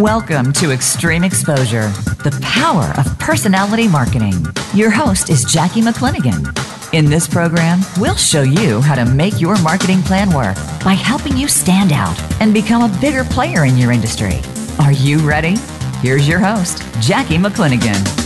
Welcome to Extreme Exposure, the power of personality marketing. Your host is Jackie McClinigan. In this program, we'll show you how to make your marketing plan work by helping you stand out and become a bigger player in your industry. Are you ready? Here's your host, Jackie McClinigan.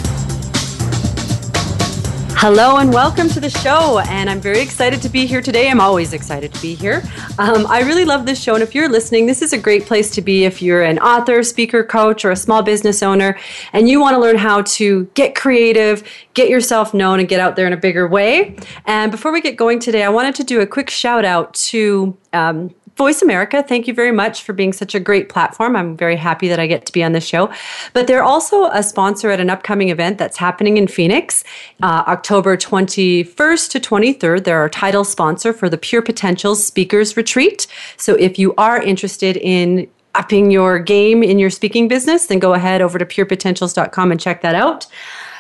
Hello and welcome to the show. And I'm very excited to be here today. I'm always excited to be here. Um, I really love this show. And if you're listening, this is a great place to be if you're an author, speaker, coach, or a small business owner and you want to learn how to get creative, get yourself known, and get out there in a bigger way. And before we get going today, I wanted to do a quick shout out to um, Voice America, thank you very much for being such a great platform. I'm very happy that I get to be on the show. But they're also a sponsor at an upcoming event that's happening in Phoenix, uh, October 21st to 23rd. They're our title sponsor for the Pure Potentials Speakers Retreat. So if you are interested in upping your game in your speaking business, then go ahead over to purepotentials.com and check that out.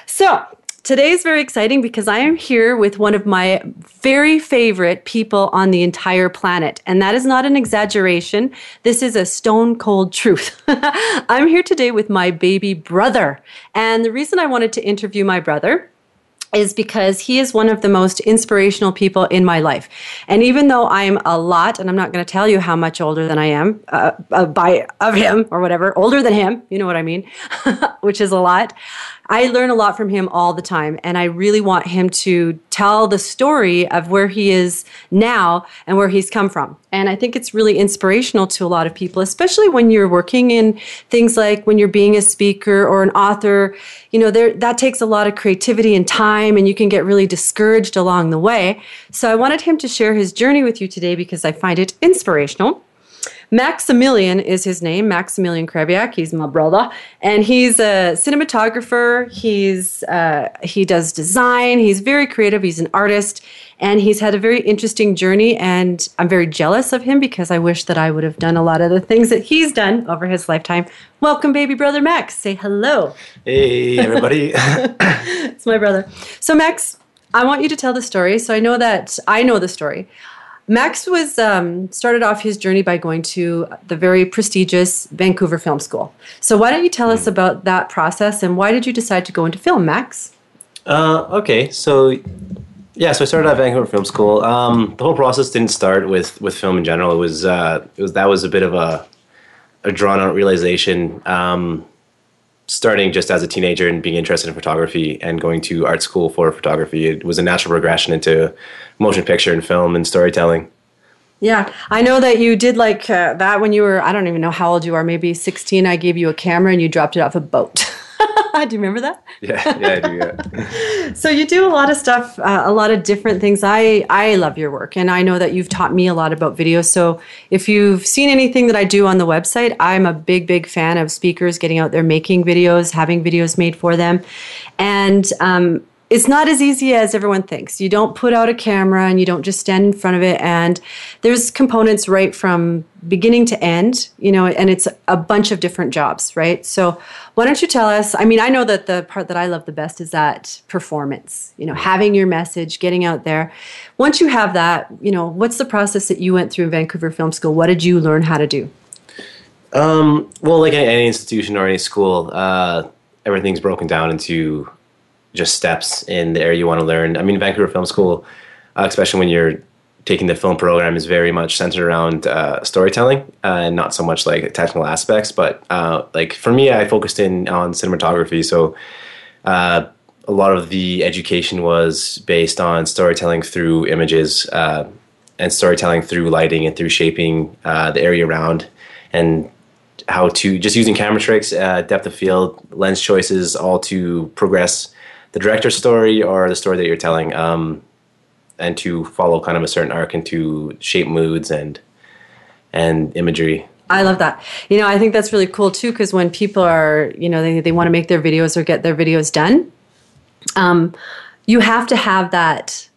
So, Today is very exciting because I am here with one of my very favorite people on the entire planet. And that is not an exaggeration. This is a stone cold truth. I'm here today with my baby brother. And the reason I wanted to interview my brother is because he is one of the most inspirational people in my life. And even though I'm a lot, and I'm not going to tell you how much older than I am uh, uh, by of him or whatever, older than him, you know what I mean, which is a lot. I learn a lot from him all the time, and I really want him to tell the story of where he is now and where he's come from. And I think it's really inspirational to a lot of people, especially when you're working in things like when you're being a speaker or an author. You know, there that takes a lot of creativity and time, and you can get really discouraged along the way. So I wanted him to share his journey with you today because I find it inspirational. Maximilian is his name, Maximilian Krewiak. He's my brother, and he's a cinematographer. He's uh, he does design. He's very creative. He's an artist, and he's had a very interesting journey. And I'm very jealous of him because I wish that I would have done a lot of the things that he's done over his lifetime. Welcome, baby brother Max. Say hello. Hey, everybody. it's my brother. So Max, I want you to tell the story. So I know that I know the story. Max was um, started off his journey by going to the very prestigious Vancouver Film School. So why don't you tell us hmm. about that process and why did you decide to go into film, Max? Uh, okay, so yeah, so I started at Vancouver Film School. Um, the whole process didn't start with with film in general. It was uh, it was that was a bit of a a drawn out realization. Um, starting just as a teenager and being interested in photography and going to art school for photography, it was a natural progression into motion picture and film and storytelling. Yeah, I know that you did like uh, that when you were, I don't even know how old you are, maybe 16. I gave you a camera and you dropped it off a boat. do you remember that? Yeah, yeah, I do. Yeah. so you do a lot of stuff, uh, a lot of different things. I I love your work, and I know that you've taught me a lot about video. So if you've seen anything that I do on the website, I'm a big big fan of speakers getting out there making videos, having videos made for them, and um, it's not as easy as everyone thinks. You don't put out a camera and you don't just stand in front of it. And there's components right from beginning to end, you know, and it's a bunch of different jobs, right? So why don't you tell us? I mean, I know that the part that I love the best is that performance, you know, having your message, getting out there. Once you have that, you know, what's the process that you went through in Vancouver Film School? What did you learn how to do? Um, well, like any institution or any school, uh, everything's broken down into just steps in the area you want to learn. I mean, Vancouver Film School, uh, especially when you're taking the film program, is very much centered around uh, storytelling uh, and not so much like technical aspects. But uh, like for me, I focused in on cinematography, so uh, a lot of the education was based on storytelling through images uh, and storytelling through lighting and through shaping the area around and how to just using camera tricks, depth of field, lens choices, all to progress the director's story or the story that you're telling, um, and to follow kind of a certain arc and to shape moods and and imagery. I love that. You know, I think that's really cool too because when people are, you know, they, they want to make their videos or get their videos done, um, you have to have that,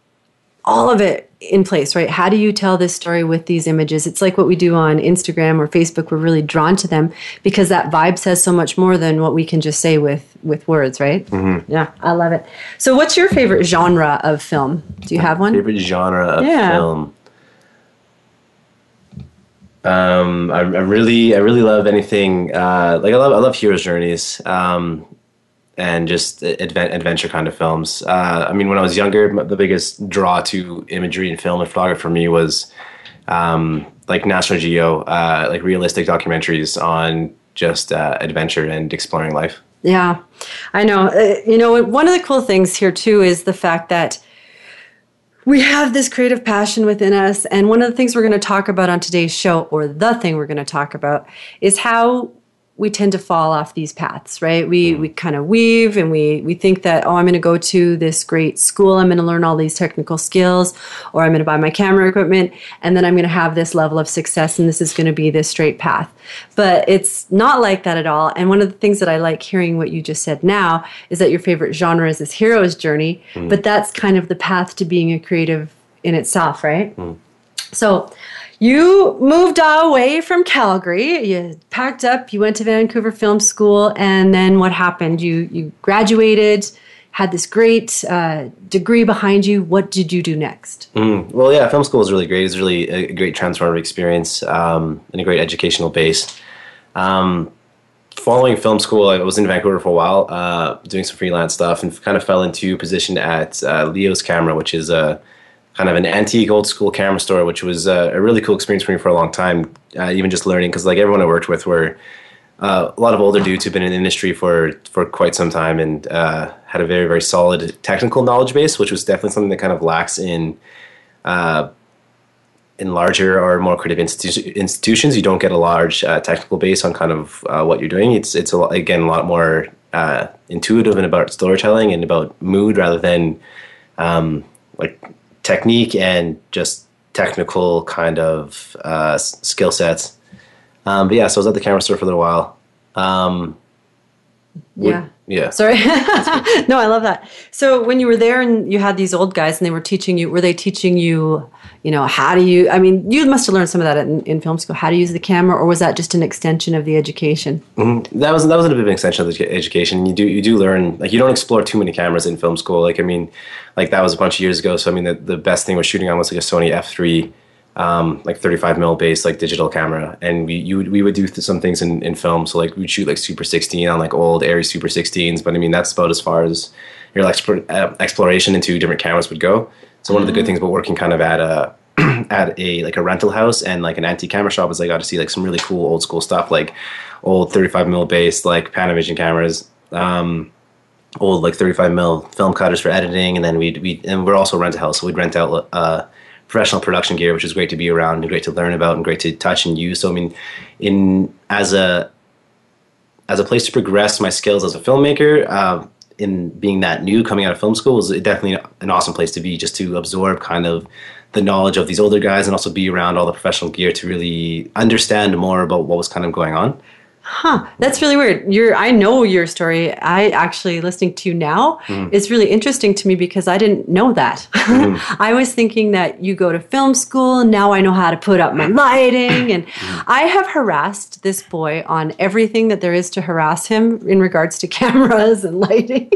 all of it in place, right? How do you tell this story with these images? It's like what we do on Instagram or Facebook. We're really drawn to them because that vibe says so much more than what we can just say with with words, right? Mm-hmm. Yeah, I love it. So, what's your favorite genre of film? Do you have one? Favorite genre of Yeah. film. Um, I, I really, I really love anything. Uh, like I love, I love heroes' journeys. Um, and just advent, adventure kind of films. Uh, I mean, when I was younger, the biggest draw to imagery and film and photography for me was um, like National Geo, uh, like realistic documentaries on just uh, adventure and exploring life. Yeah, I know. Uh, you know, one of the cool things here too is the fact that we have this creative passion within us. And one of the things we're going to talk about on today's show, or the thing we're going to talk about, is how we tend to fall off these paths, right? We mm. we kind of weave and we we think that oh, I'm going to go to this great school, I'm going to learn all these technical skills, or I'm going to buy my camera equipment, and then I'm going to have this level of success, and this is going to be this straight path. But it's not like that at all. And one of the things that I like hearing what you just said now is that your favorite genre is this hero's journey, mm. but that's kind of the path to being a creative in itself, right? Mm. So you moved away from Calgary. You packed up. You went to Vancouver Film School, and then what happened? You you graduated, had this great uh, degree behind you. What did you do next? Mm, well, yeah, film school was really great. It was really a great transformative experience um, and a great educational base. Um, following film school, I was in Vancouver for a while, uh, doing some freelance stuff, and kind of fell into a position at uh, Leo's Camera, which is a kind of an antique, old school camera store, which was uh, a really cool experience for me for a long time. Uh, even just learning, because like everyone I worked with were uh, a lot of older dudes who've been in the industry for for quite some time and uh, had a very very solid technical knowledge base, which was definitely something that kind of lacks in uh, in larger or more creative institu- institutions. You don't get a large uh, technical base on kind of what you're doing. It's it's a lot, again a lot more intuitive and about storytelling and about mood rather than um, like technique and just technical kind of uh, skill sets. Um, but yeah, so I was at the camera store for a little while. Um, would- Yeah. Yeah. Sorry. no, I love that. So when you were there and you had these old guys and they were teaching you, were they teaching you, you know, how do you, I mean, you must have learned some of that in, in film school, how to use the camera, or was that just an extension of the education? Mm-hmm. that was that was a bit of an extension of the education. You do you do learn like you don't explore too many cameras in film school. Like I mean, like that was a bunch of years ago. So I mean, the, the best thing was shooting on was like a Sony F three, um, like thirty five mil base like digital camera, and we you would, we would do th- some things in, in film. So like we'd shoot like Super sixteen on like old Arri Super sixteens, but I mean that's about as far as your uh, exploration into different cameras would go. So one of the good things about working kind of at a at a like a rental house and like an antique camera shop is I got to see like some really cool old school stuff like old 35 mil base like Panavision cameras um old like 35 mil film cutters for editing. And then we'd we and we're also rent a house. So we'd rent out uh professional production gear which is great to be around and great to learn about and great to touch and use. So I mean in as a as a place to progress my skills as a filmmaker uh, in being that new coming out of film school is definitely an awesome place to be just to absorb kind of the knowledge of these older guys and also be around all the professional gear to really understand more about what was kind of going on Huh, that's really weird. Your I know your story. I actually listening to you now hmm. is really interesting to me because I didn't know that. Hmm. I was thinking that you go to film school and now I know how to put up my hmm. lighting and I have harassed this boy on everything that there is to harass him in regards to cameras and lighting.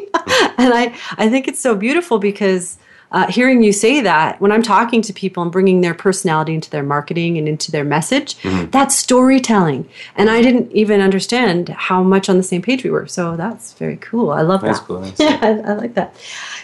and I I think it's so beautiful because uh, hearing you say that when I'm talking to people and bringing their personality into their marketing and into their message, that's storytelling. And I didn't even understand how much on the same page we were. So that's very cool. I love That's that. cool, thanks. Yeah, I, I like that.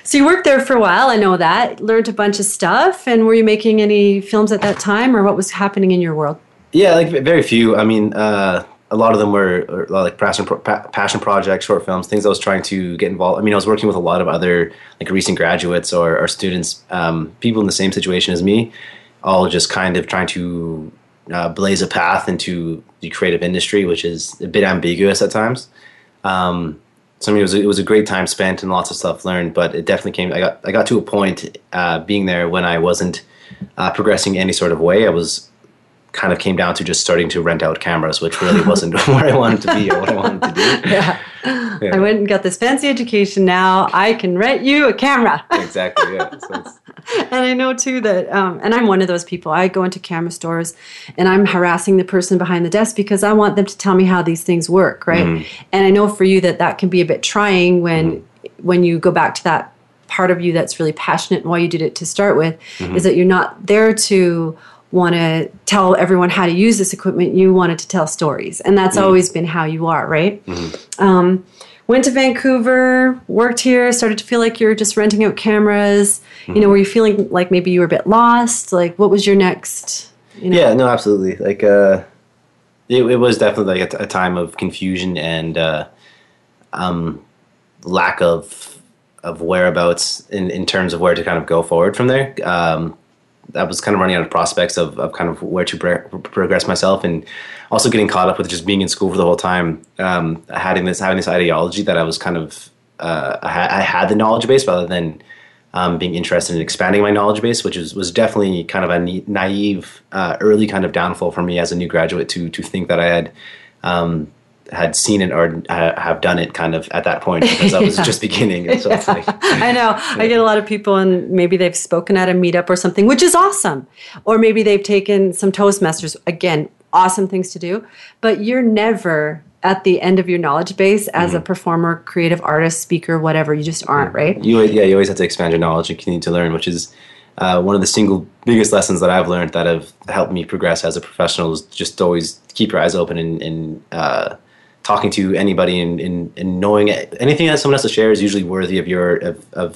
So you worked there for a while. I know that. Learned a bunch of stuff. And were you making any films at that time, or what was happening in your world? Yeah, like very few. I mean, uh, a lot of them were, like passion pro- passion projects, short films, things I was trying to get involved. I mean, I was working with a lot of other like recent graduates or, or students, um, people in the same situation as me, all just kind of trying to uh, blaze a path into the creative industry, which is a bit ambiguous at times. Um, so I mean, it was a, it was a great time spent and lots of stuff learned, but it definitely came. I got I got to a point uh, being there when I wasn't uh, progressing any sort of way. I was kind of came down to just starting to rent out cameras, which really wasn't where I wanted to be or what I wanted to do. Yeah. I went and got this fancy education. Now I can rent you a camera. Exactly. Yeah. So and I know too that, um, and I'm one of those people. I go into camera stores and I'm harassing the person behind the desk because I want them to tell me how these things work, right? Mm-hmm. And I know for you that that can be a bit trying when mm-hmm. when you go back to that part of you that's really passionate and why you did it to start with is mm-hmm. that you're not there to want to tell everyone how to use this equipment. You wanted to tell stories, and that's always been how you are, right? Um, went to Vancouver, worked here, started to feel like you're just renting out cameras. You know, were you feeling like maybe you were a bit lost? Like, what was your next? You know? yeah. No. Absolutely. Like. Uh, it, it was definitely like a, t- a time of confusion and uh, um, lack of of whereabouts in, in terms of where to kind of go forward from there. Um, I was kind of running out of prospects of, of kind of where to pro- progress myself, and also getting caught up with just being in school for the whole time. Um, having this having this ideology that I was kind of uh, I, ha- I had the knowledge base rather than um, being interested in expanding my knowledge base, which was, was definitely kind of a na- naive uh, early kind of downfall for me as a new graduate to to think that I had um, had seen it or ha- have done it kind of at that point because I was Yeah. just beginning. And so it's like, I know. I get a lot of people, and maybe they've spoken at a meetup or something, which is awesome. Or maybe they've taken some Toastmasters. Again, awesome things to do. But you're never at the end of your knowledge base as a performer, creative artist, speaker, whatever. You just aren't, right? you yeah you always have to expand your knowledge and continue to learn, which is uh, one of the single biggest lessons that I've learned that have helped me progress as a professional is just always keep your eyes open and, and uh, talking to anybody and, and, and knowing anything that someone has to share is usually worthy of your of, of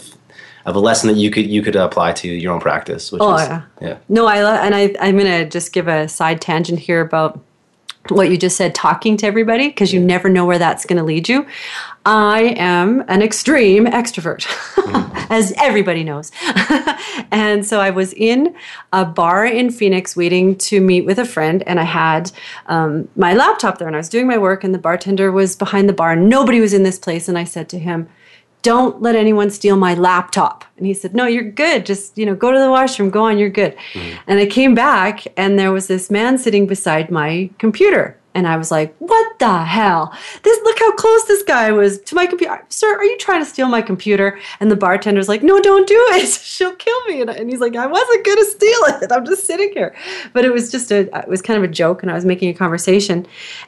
of a lesson that you could you could apply to your own practice. Which Oh, is, yeah. yeah. No, I and I I'm gonna just give a side tangent here about what you just said, talking to everybody, because you never know where that's going to lead you. I am an extreme extrovert, as everybody knows. and so I was in a bar in Phoenix waiting to meet with a friend, and I had um, my laptop there, and I was doing my work, and the bartender was behind the bar. And nobody was in this place, and I said to him, don't let anyone steal my laptop. And he said, no, you're good. Just, you know, go to the washroom, go on, you're good. Mm-hmm. And I came back and there was this man sitting beside my computer. And I was like, what the hell? This, look how close this guy was to my computer. Sir, are you trying to steal my computer? And the bartender's like, no, don't do it. She'll kill me. And, and he's like, I wasn't going to steal it. I'm just sitting here. But it was just a, it was kind of a joke and I was making a conversation.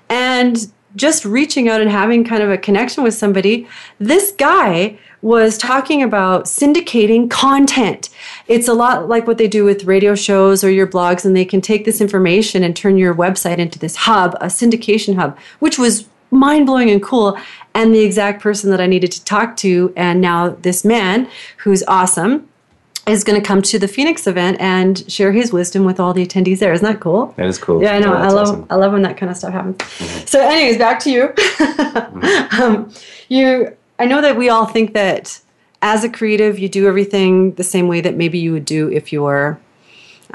And just reaching out and having kind of a connection with somebody, this guy was talking about syndicating content. It's a lot like what they do with radio shows or your blogs, and they can take this information and turn your website into this hub, a syndication hub, which was mind blowing and cool. And the exact person that I needed to talk to, and now this man who's awesome is going to come to the Phoenix event and share his wisdom with all the attendees there. Isn't that cool? That is cool. Yeah, I know. I love awesome. I love when that kind of stuff happens. So, anyways, back to you. um, you, I know that we all think that as a creative, you do everything the same way that maybe you would do if you were.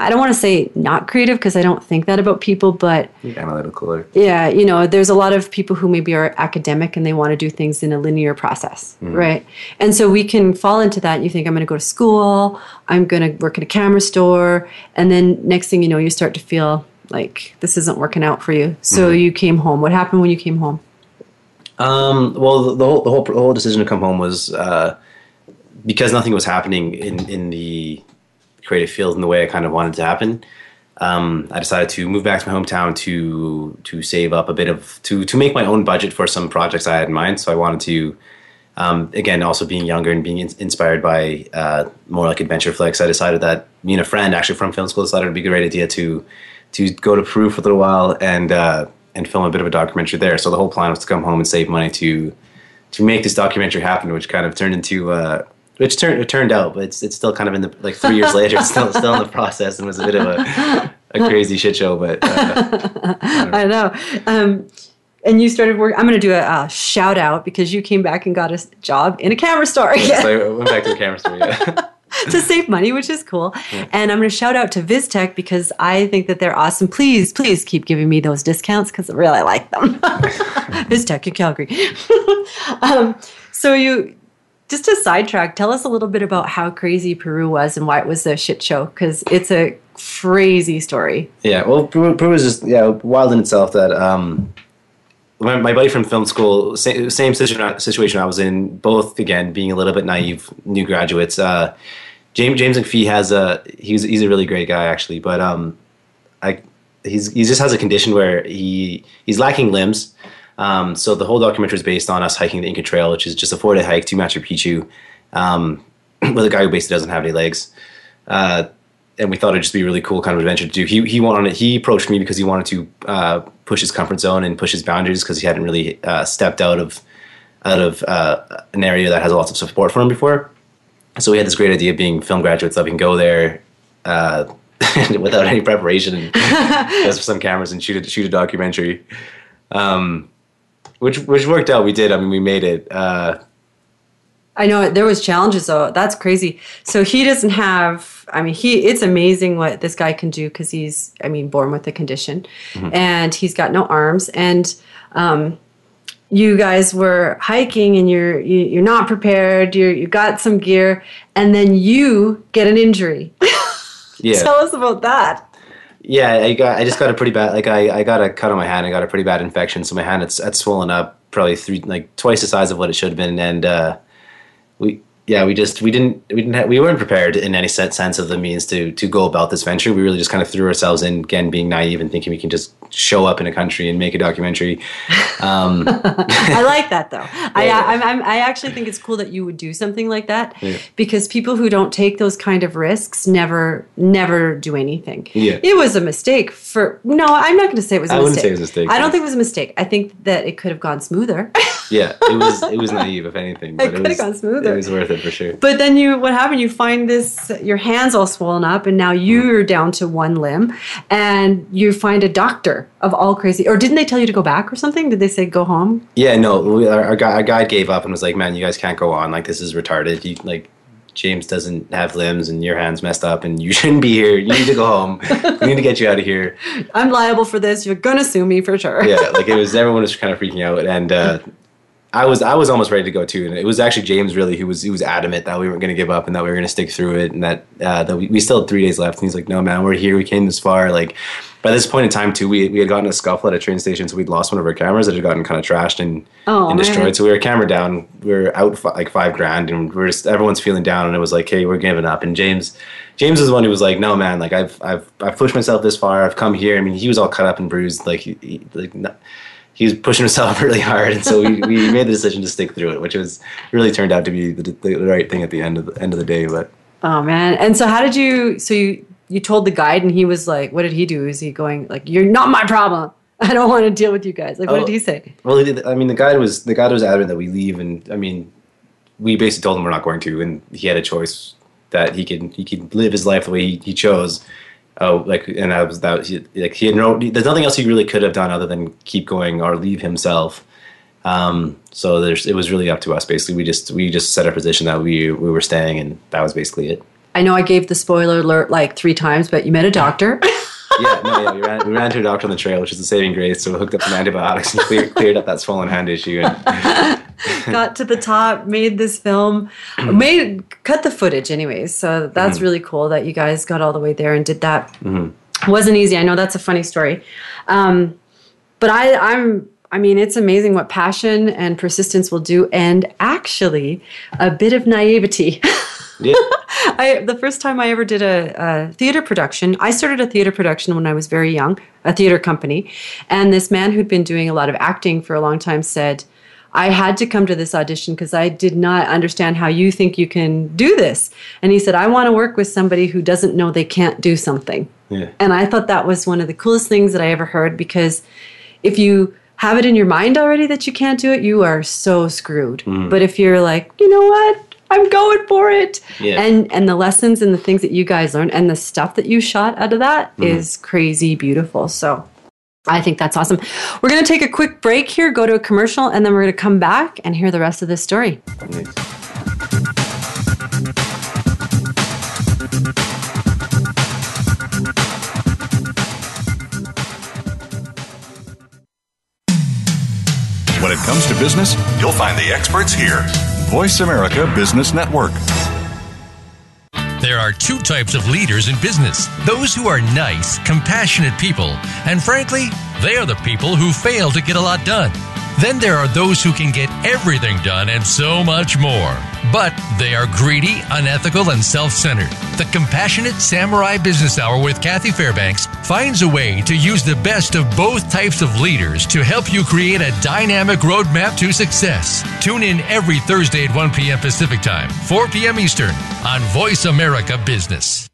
I don't want to say not creative because I don't think that about people, but analytical or yeah, you know, there's a lot of people who maybe are academic and they want to do things in a linear process, right? And so we can fall into that. You think, I'm going to go to school, I'm going to work at a camera store, and then next thing you know, you start to feel like this isn't working out for you. So you came home. What happened when you came home? Um, well, the, the whole the whole the whole decision to come home was uh, because nothing was happening in in the creative field in the way I kind of wanted to happen. Um, I decided to move back to my hometown to to save up a bit of to to make my own budget for some projects I had in mind. So I wanted to. Um, again, also being younger and being in- inspired by uh, more like adventure flicks, I decided that me and a friend, actually from film school, decided it'd be a great idea to to go to Peru for a little while and uh, and film a bit of a documentary there. So the whole plan was to come home and save money to to make this documentary happen, which kind of turned into uh, which turned it turned out, but it's it's still kind of in the like three years later, it's still still in the process and was a bit of a a crazy shit show, but uh, I know. Um, and you started work. I'm going to do a, a shout out because you came back and got a job in a camera store so I went back to the camera store. Yeah. to save money, which is cool. And I'm going to shout out to Vistek because I think that they're awesome. Please, please keep giving me those discounts because I really like them. Vistek in Calgary. um, so you, just to sidetrack, tell us a little bit about how crazy Peru was and why it was a shit show because it's a crazy story. Yeah, well, Peru, Peru is just yeah wild in itself. That um, my, my buddy from film school, same, same situation I was in. Both again being a little bit naive, new graduates. Uh, James James McPhee has a he's he's a really great guy actually, but um, I he's he just has a condition where he he's lacking limbs. Um, so the whole documentary is based on us hiking the Inca Trail, which is just a four day hike to Machu Picchu, um, with a guy who basically doesn't have any legs. Uh, and we thought it'd just be a really cool kind of adventure to do. He he wanted he approached me because he wanted to uh, push his comfort zone and push his boundaries because he hadn't really uh, stepped out of out of uh, an area that has lots of support for him before. So we had this great idea of being film graduates that we can go there uh, without any preparation and just some cameras and shoot a, shoot a documentary, um, which which worked out. We did. I mean, we made it. Uh, I know there was challenges though. That's crazy. So he doesn't have. I mean, he. It's amazing what this guy can do because he's. I mean, born with the condition, mm-hmm. and he's got no arms. And um, you guys were hiking, and you're you, are you are not prepared. You you got some gear, and then you get an injury. yeah. Tell us about that. Yeah, I got. I just got a pretty bad. Like I, I got a cut on my hand. I got a pretty bad infection, so my hand it's, it's swollen up, probably three, like twice the size of what it should have been, and. uh we yeah we just we didn't we didn't have, we weren't prepared in any set sense of the means to to go about this venture. We really just kind of threw ourselves in again being naive and thinking we can just show up in a country and make a documentary. Um, i like that though. Yeah, I, yeah. I, I'm, I actually think it's cool that you would do something like that yeah. because people who don't take those kind of risks never never do anything. Yeah. it was a mistake for no i'm not going to say it was a I mistake. wouldn't say it was a mistake i don't think it was a mistake. I think that it could have gone smoother yeah it was it was naive if anything but it, could have gone smoother it was worth it for sure. But then you, what happened? You find this, your hands all swollen up, and now you're down to one limb, and you find a doctor of all crazy. Or didn't they tell you to go back or something? Did they say go home? Yeah, no. We, our, our, guy, our guide gave up and was like, "Man, you guys can't go on. Like this is retarded. You like." James doesn't have limbs and your hand's messed up and you shouldn't be here. You need to go home. we need to get you out of here. I'm liable for this. You're gonna sue me for sure. yeah, like it was everyone was kind of freaking out and uh, I was I was almost ready to go too, and it was actually James really who was he was adamant that we weren't going to give up and that we were going to stick through it, and that uh, that we, we still had three days left. And he's like, "No, man, we're here. We came this far." Like by this point in time too, we we had gotten a scuffle at a train station, so we'd lost one of our cameras that had gotten kind of trashed and oh, and destroyed. Man. So we were camera down. We were out f- like five grand, and we are just everyone's feeling down, and it was like, "Hey, we're giving up." And James. James was the one who was like, "No, man! Like I've I've I've pushed myself this far. I've come here. I mean, he was all cut up and bruised. Like, he, he, like he was pushing himself really hard, and so we, we made the decision to stick through it, which was really turned out to be the, the right thing at the end of the end of the day. But oh man! And so how did you? So you you told the guide, and he was like, "What did he do? Is he going like, you're not my problem? I don't want to deal with you guys." Like, what oh, did he say? Well, he did, I mean, the guide was the guide was adamant that we leave, and I mean, we basically told him we're not going to, and he had a choice that he could he could live his life the way he, he chose oh, like, and I was that he, like he had no. There's nothing else he really could have done other than keep going or leave himself. Um, so there's it was really up to us. Basically, we just we just set our position that we we were staying, and that was basically it. I know I gave the spoiler alert like three times, but you met a doctor. yeah, no, yeah, we ran, we ran to a doctor on the trail, which is a saving grace. So we hooked up some antibiotics and cleared, cleared up that swollen hand issue. And got to the top, made this film, made cut the footage, anyways. So that's mm-hmm. really cool that you guys got all the way there and did that. Mm-hmm. wasn't easy. I know that's a funny story, um, but I, I'm I mean, it's amazing what passion and persistence will do, and actually, a bit of naivety. Yeah. I, the first time I ever did a, a, theater production, I started a theater production when I was very young, a theater company. And this man who'd been doing a lot of acting for a long time said, I had to come to this audition because I did not understand how you think you can do this. And he said, I want to work with somebody who doesn't know they can't do something. Yeah. And I thought that was one of the coolest things that I ever heard because if you have it in your mind already that you can't do it, you are so screwed. Mm. But if you're like, you know what? I'm going for it. Yeah. And and the lessons and the things that you guys learned and the stuff that you shot out of that mm-hmm. is crazy beautiful. So I think that's awesome. We're going to take a quick break here, go to a commercial, and then we're going to come back and hear the rest of this story. When it comes to business, you'll find the experts here. Voice America Business Network. There are two types of leaders in business those who are nice, compassionate people, and frankly, they are the people who fail to get a lot done. Then there are those who can get everything done and so much more. But they are greedy, unethical, and self centered. The Compassionate Samurai Business Hour with Kathy Fairbanks finds a way to use the best of both types of leaders to help you create a dynamic roadmap to success. Tune in every Thursday at 1 p.m. Pacific Time, 4 p.m. Eastern on Voice America Business.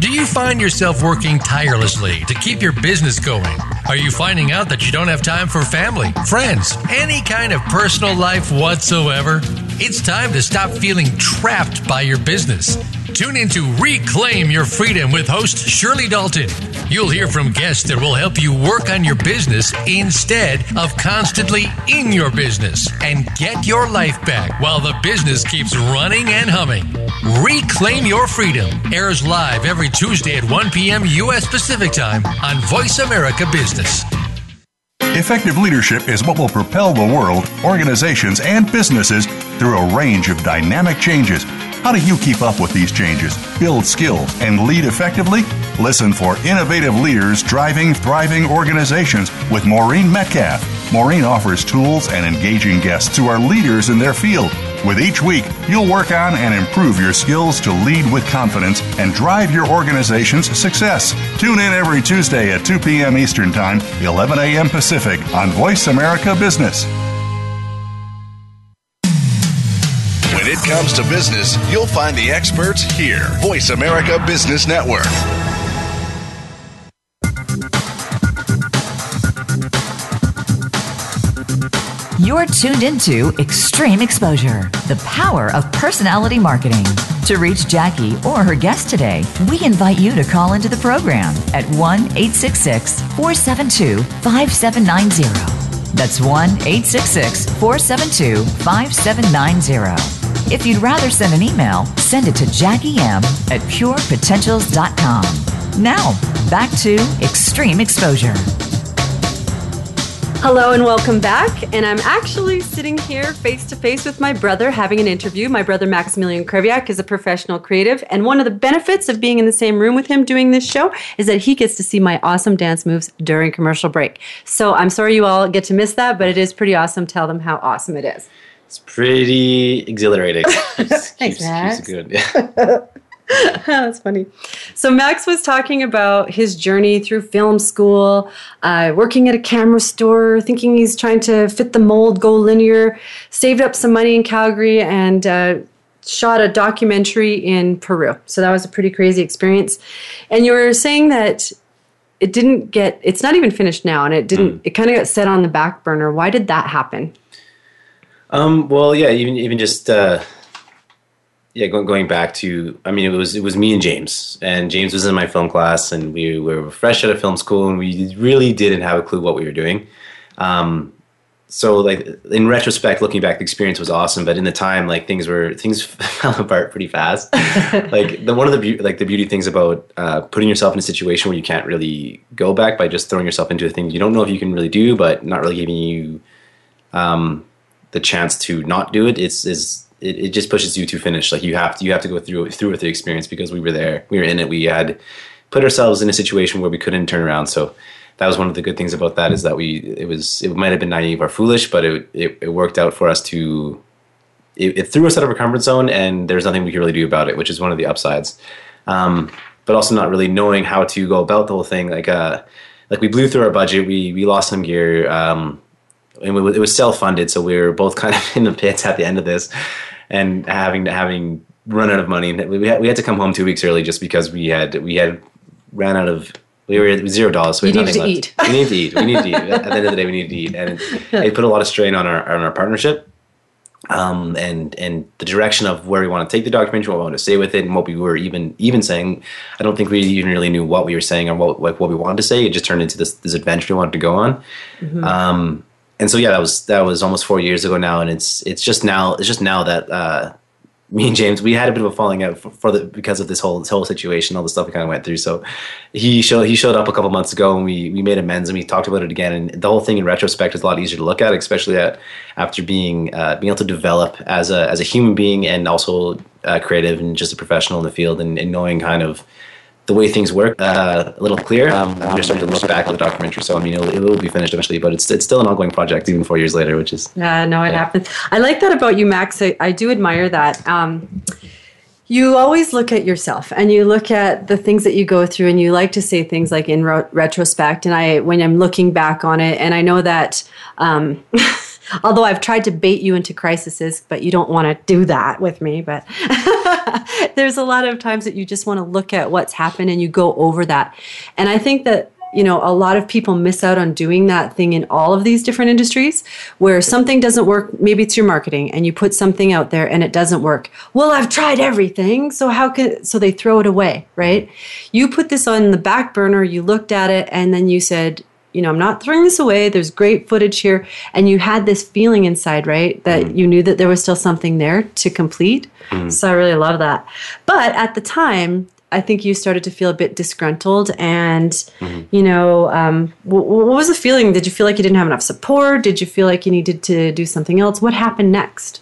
Do you find yourself working tirelessly to keep your business going? Are you finding out that you don't have time for family, friends, any kind of personal life whatsoever? It's time to stop feeling trapped by your business. Tune in to Reclaim Your Freedom with host Shirley Dalton. You'll hear from guests that will help you work on your business instead of constantly in your business and get your life back while the business keeps running and humming. Reclaim Your Freedom airs live every Tuesday at 1 p.m. U.S. Pacific Time on Voice America Business. Effective leadership is what will propel the world, organizations, and businesses through a range of dynamic changes. How do you keep up with these changes, build skills, and lead effectively? Listen for Innovative Leaders Driving Thriving Organizations with Maureen Metcalf. Maureen offers tools and engaging guests who are leaders in their field. With each week, you'll work on and improve your skills to lead with confidence and drive your organization's success. Tune in every Tuesday at 2 p.m. Eastern Time, 11 a.m. Pacific on Voice America Business. It comes to business, you'll find the experts here. Voice America Business Network. You're tuned into Extreme Exposure, the power of personality marketing. To reach Jackie or her guest today, we invite you to call into the program at 1 866 472 5790. That's 1 866 472 5790. If you'd rather send an email, send it to Jackie M at purepotentials.com. Now, back to Extreme Exposure. Hello and welcome back. And I'm actually sitting here face to face with my brother having an interview. My brother Maximilian Krewiak is a professional creative, and one of the benefits of being in the same room with him doing this show is that he gets to see my awesome dance moves during commercial break. So I'm sorry you all get to miss that, but it is pretty awesome. Tell them how awesome it is. It's pretty exhilarating. Thanks, keeps, Max. keeps good. Yeah. That's funny. So Max was talking about his journey through film school, uh, working at a camera store, thinking he's trying to fit the mold, go linear, saved up some money in Calgary, and uh, shot a documentary in Peru. So that was a pretty crazy experience. And you were saying that it didn't get, it's not even finished now, and it didn't, it kind of got set on the back burner. Why did that happen? Um, well, yeah, even even just uh, yeah, going going back to, I mean, it was it was me and James, and James was in my film class, and we were fresh out of film school, and we really didn't have a clue what we were doing. Um, so, like in retrospect, looking back, the experience was awesome, but in the time, like things were things fell apart pretty fast. like the one of the be- like the beauty things about uh, putting yourself in a situation where you can't really go back by just throwing yourself into a thing you don't know if you can really do, but not really giving you um, the chance to not do it. It's is it, it just pushes you to finish. Like you have to you have to go through through with the experience because we were there, we were in it, we had put ourselves in a situation where we couldn't turn around. So that was one of the good things about that is that we it was it might have been naive or foolish, but it it, it worked out for us to it, it threw us out of our comfort zone, and there's nothing we could really do about it, which is one of the upsides. Um, but also not really knowing how to go about the whole thing. Like uh, like we blew through our budget, we we lost some gear. Um, and it was self funded, so we were both kind of in the pits at the end of this, and having having run out of money. We had, we had to come home two weeks early just because we had we had ran out of we were at zero dollars. So we You had nothing to left. eat. We needed to eat. We needed to eat. At the end of the day, we needed to eat, and it, it put a lot of strain on our on our partnership. Um, and and the direction of where we want to take the documentary, what we want to say with it, and what we were even even saying. I don't think we even really knew what we were saying or what like what we wanted to say. It just turned into this this adventure we wanted to go on. Um, and so yeah, that was that was almost four years ago now, and it's it's just now it's just now that uh, me and James, we had a bit of a falling out for, for, the because of this whole this whole situation, all the stuff we kind of went through. So he showed he showed up a couple months ago, and we we made amends and we talked about it again. And the whole thing in retrospect is a lot easier to look at, especially at, after being uh, being able to develop as a as a human being and also uh, creative and just a professional in the field, and, and knowing kind of the way things work uh, a little clear. Um, I'm just starting to look back at the documentary, so I mean, it'll, it will be finished eventually, but it's it's still an ongoing project even four years later, which is yeah, no, it yeah. happens. I like that about you, Max. I, I do admire that. Um, you always look at yourself and you look at the things that you go through and you like to say things like in ro- retrospect and i when i'm looking back on it and i know that um, although I've tried to bait you into crises, but you don't want to do that with me. But there's a lot of times that you just want to look at what's happened and you go over that. And I think that you know a lot of people miss out on doing that thing in all of these different industries where something doesn't work maybe it's your marketing and you put something out there and it doesn't work well i've tried everything so how can so they throw it away right you put this on the back burner you looked at it and then you said you know, I'm not throwing this away. There's great footage here. And you had this feeling inside, right? That mm. you knew that there was still something there to complete. Mm. So I really love that. But at the time, I think you started to feel a bit disgruntled. And, mm-hmm. you know, um, what, what was the feeling? Did you feel like you didn't have enough support? Did you feel like you needed to do something else? What happened next?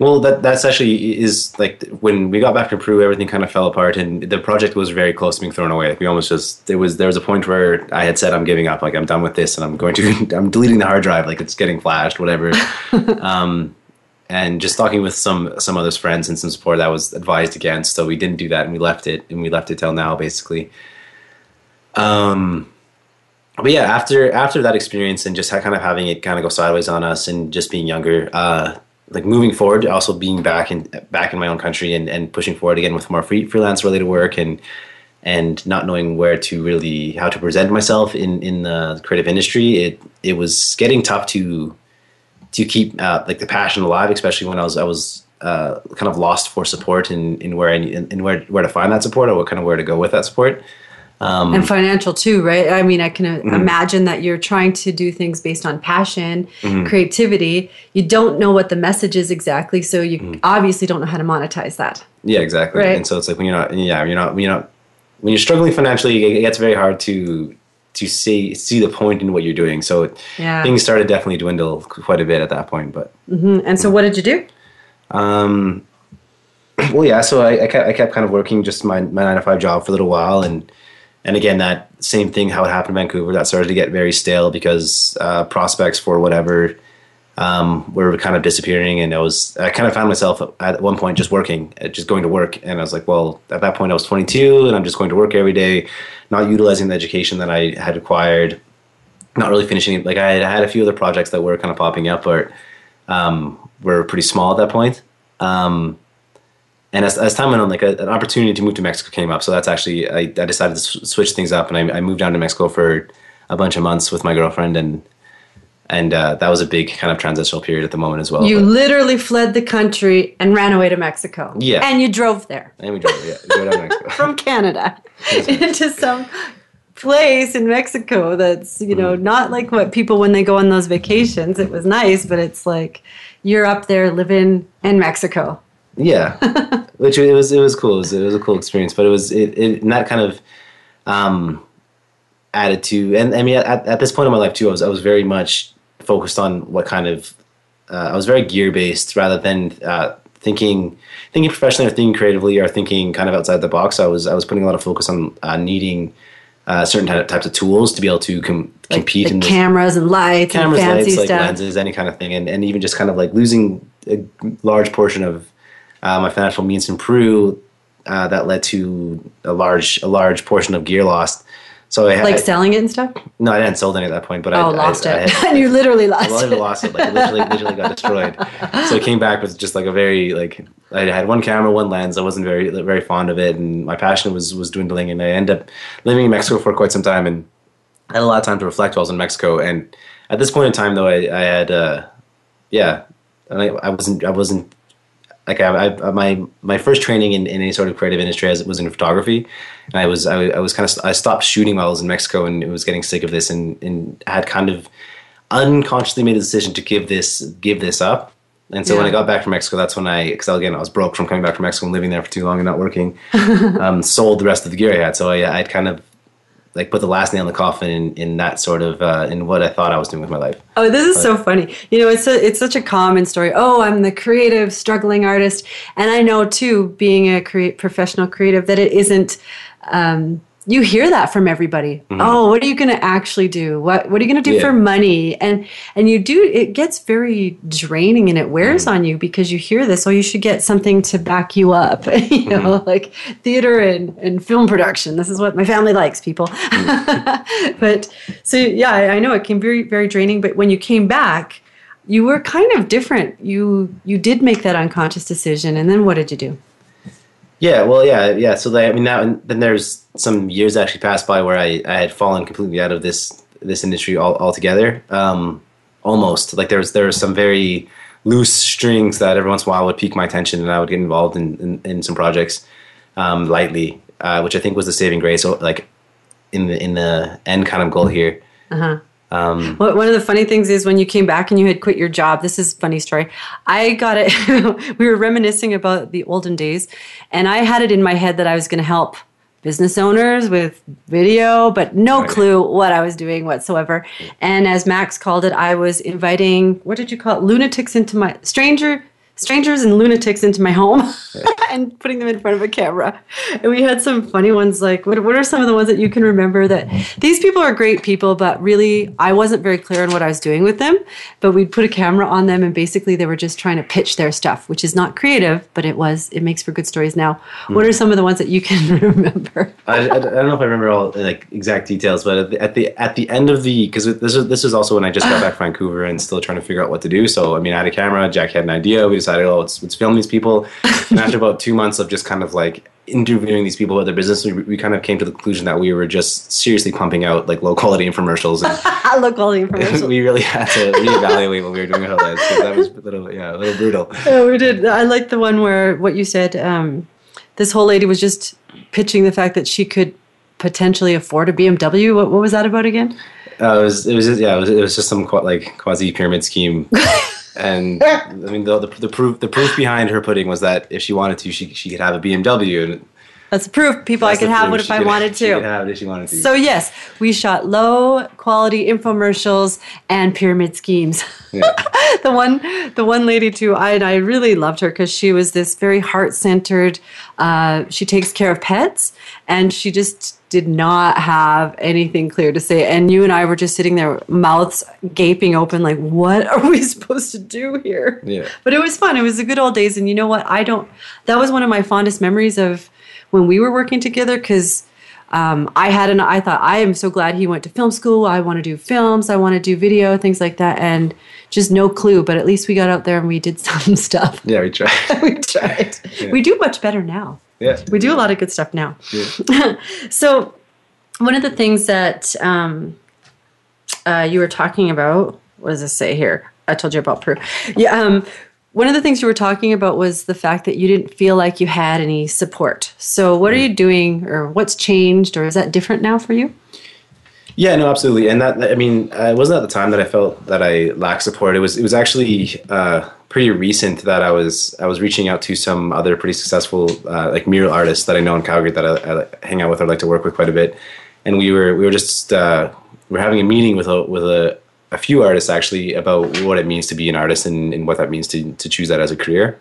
Well, that that's actually is like when we got back to Peru, everything kind of fell apart, and the project was very close to being thrown away. Like we almost just there was there was a point where I had said I'm giving up, like I'm done with this, and I'm going to I'm deleting the hard drive, like it's getting flashed, whatever. um, and just talking with some some other friends and some support, that was advised against. So we didn't do that, and we left it, and we left it till now, basically. Um, but yeah, after after that experience and just kind of having it kind of go sideways on us, and just being younger. Uh, like moving forward, also being back in back in my own country and, and pushing forward again with more free, freelance related work and and not knowing where to really how to present myself in in the creative industry, it it was getting tough to to keep uh, like the passion alive, especially when I was I was uh, kind of lost for support in, in where I in, in where where to find that support or what kind of where to go with that support. Um, and financial too, right? I mean, I can mm-hmm. imagine that you're trying to do things based on passion, mm-hmm. creativity. You don't know what the message is exactly, so you mm-hmm. obviously don't know how to monetize that. Yeah, exactly. Right? And so it's like when you're not, yeah, you're not, you're not, when you're struggling financially, it gets very hard to to see see the point in what you're doing. So yeah. things started definitely dwindle quite a bit at that point. But mm-hmm. and so, what did you do? Um, well, yeah. So I, I kept, I kept kind of working just my, my nine to five job for a little while, and and again, that same thing, how it happened in Vancouver, that started to get very stale because uh, prospects for whatever um, were kind of disappearing. And I was, I kind of found myself at one point just working, uh, just going to work. And I was like, well, at that point I was 22 and I'm just going to work every day, not utilizing the education that I had acquired, not really finishing. Like I had, I had a few other projects that were kind of popping up, but um, were pretty small at that point. Um, and as, as time went on, like a, an opportunity to move to Mexico came up. So that's actually I, I decided to switch things up, and I, I, moved down to Mexico for a bunch of months with my girlfriend, and and uh, that was a big kind of transitional period at the moment as well. You but, literally fled the country and ran away to Mexico. Yeah, and you drove there. And we drove, yeah, we drove down Mexico from Canada into some place in Mexico that's you know mm. not like what people when they go on those vacations. It was nice, but it's like you're up there living in Mexico. Yeah, which it was it was cool. It was, it was, a cool experience, but it was it, it that kind of um, added to. And I mean, at, at this point in my life too, I was I was very much focused on what kind of uh, I was very gear based rather than uh, thinking thinking professionally or thinking creatively or thinking kind of outside the box. I was I was putting a lot of focus on uh, needing uh, certain types of tools to be able to com- compete like in cameras and lights, cameras, and fancy lights, stuff. like lenses, any kind of thing, and, and even just kind of like losing a large portion of uh, my financial means in Peru, uh, that led to a large a large portion of gear lost. So I had, like selling it and stuff. No, I hadn't sold any at that point, but oh, I lost I, it. and you literally lost I it. lost it. Like literally, literally got destroyed. So I came back with just like a very like I had one camera, one lens. I wasn't very very fond of it, and my passion was was dwindling. And I ended up living in Mexico for quite some time, and I had a lot of time to reflect while I was in Mexico. And at this point in time, though, I, I had uh, yeah, I, I wasn't I wasn't like I, I, my my first training in, in any sort of creative industry as it was in photography, and I was I, I, was kind of I stopped shooting while I was in Mexico and was getting sick of this and and had kind of unconsciously made a decision to give this give this up. And so when I got back from Mexico, that's when I, because again, I was broke from coming back from Mexico and living there for too long and not working, um, sold the rest of the gear I had. So I, I'd kind of like put the last nail in the coffin in, in that sort of, uh, in what I thought I was doing with my life. Oh, this is so funny. You know, it's a, it's such a common story. Oh, I'm the creative, struggling artist, and I know too, being a create professional creative, that it isn't. Um, you hear that from everybody. Mm-hmm. Oh, what are you going to actually do? What What are you going to do Yeah. for money? And and you do. It gets very draining and it wears mm-hmm. on you because you hear this. Oh, you should get something to back you up. you know, mm-hmm. like theater and and film production. This is what my family likes, people. Mm. but so yeah, I, I know it can be very very draining. But when you came back, you were kind of different. You you did make that unconscious decision, and then what did you do? Yeah, well, yeah, yeah. So they, I mean, now and then there's some years actually passed by where I, I had fallen completely out of this this industry all, altogether. Um, almost like there was there was some very loose strings that every once in a while would pique my attention, and I would get involved in in, in some projects um, lightly, uh, which I think was the saving grace. So, like in the in the end kind of goal here. Um, Well, one of the funny things is when you came back and you had quit your job. This is a funny story. I got it. we were reminiscing about the olden days, and I had it in my head that I was going to help business owners with video, but no Right. clue what I was doing whatsoever. And as Max called it, I was inviting what did you call it? Lunatics into my stranger. Strangers and lunatics into my home and putting them in front of a camera. And we had some funny ones like, what, what are some of the ones that you can remember that mm-hmm. these people are great people, but really I wasn't very clear on what I was doing with them. But we'd put a camera on them and basically they were just trying to pitch their stuff, which is not creative, but it was, it makes for good stories now. Hmm. What are some of the ones that you can remember? I, I, I don't know if I remember all like exact details, but at the at the, at the end of the because this is this is also when I just got back from Vancouver and still trying to figure out what to do. So I mean, I had a camera. Jack had an idea. We decided, oh, let's let's film these people. and after about two months of just kind of like interviewing these people about their business, we, we kind of came to the conclusion that we were just seriously pumping out like low quality infomercials, and all the information. we really had to reevaluate what we were doing with our lives because that was a little yeah a little brutal. Yeah, we did. I like the one where what you said. Um, this whole lady was just pitching the fact that she could potentially afford a BMW. What, what was that about again? Uh, it was it was yeah it was, it was just some like quasi pyramid scheme, and I mean the, the the proof the proof behind her pudding was that if she wanted to she she could have a BMW and That's proof, people. I could have what if I could- wanted She could to. have it if she wanted to. So yes, we shot low quality infomercials and pyramid schemes. yeah. the one the one lady too I, and I really loved her because she was this very heart-centered uh, she takes care of pets and she just did not have anything clear to say and you and i were just sitting there mouths gaping open like what are we supposed to do here Yeah. but it was fun it was the good old days and you know what i don't that was one of my fondest memories of when we were working together because um, I had an I thought I am so glad he went to film school. I want to do films. I want to do video, things like that, and just no clue. But at least we got out there and we did some stuff. yeah we tried we tried. We do much better now. Yeah We do a lot of good stuff now. Yeah. so, one of the things that um, uh, you were talking about, what does this say here? I told you about Peru. Yeah. Um, one of the things you were talking about was the fact that you didn't feel like you had any support. So, what are you doing, or what's changed, or is that different now for you? Yeah, no, absolutely. And that, I mean, uh, it wasn't at the time that I felt that I lacked support. It was, it was actually uh, pretty recent that I was, I was reaching out to some other pretty successful uh, like mural artists that I know in Calgary that I, I hang out with or like to work with quite a bit. And we were, we were just, uh, we were having a meeting with a, with a, a few artists actually about what it means to be an artist and, and what that means to, to choose that as a career.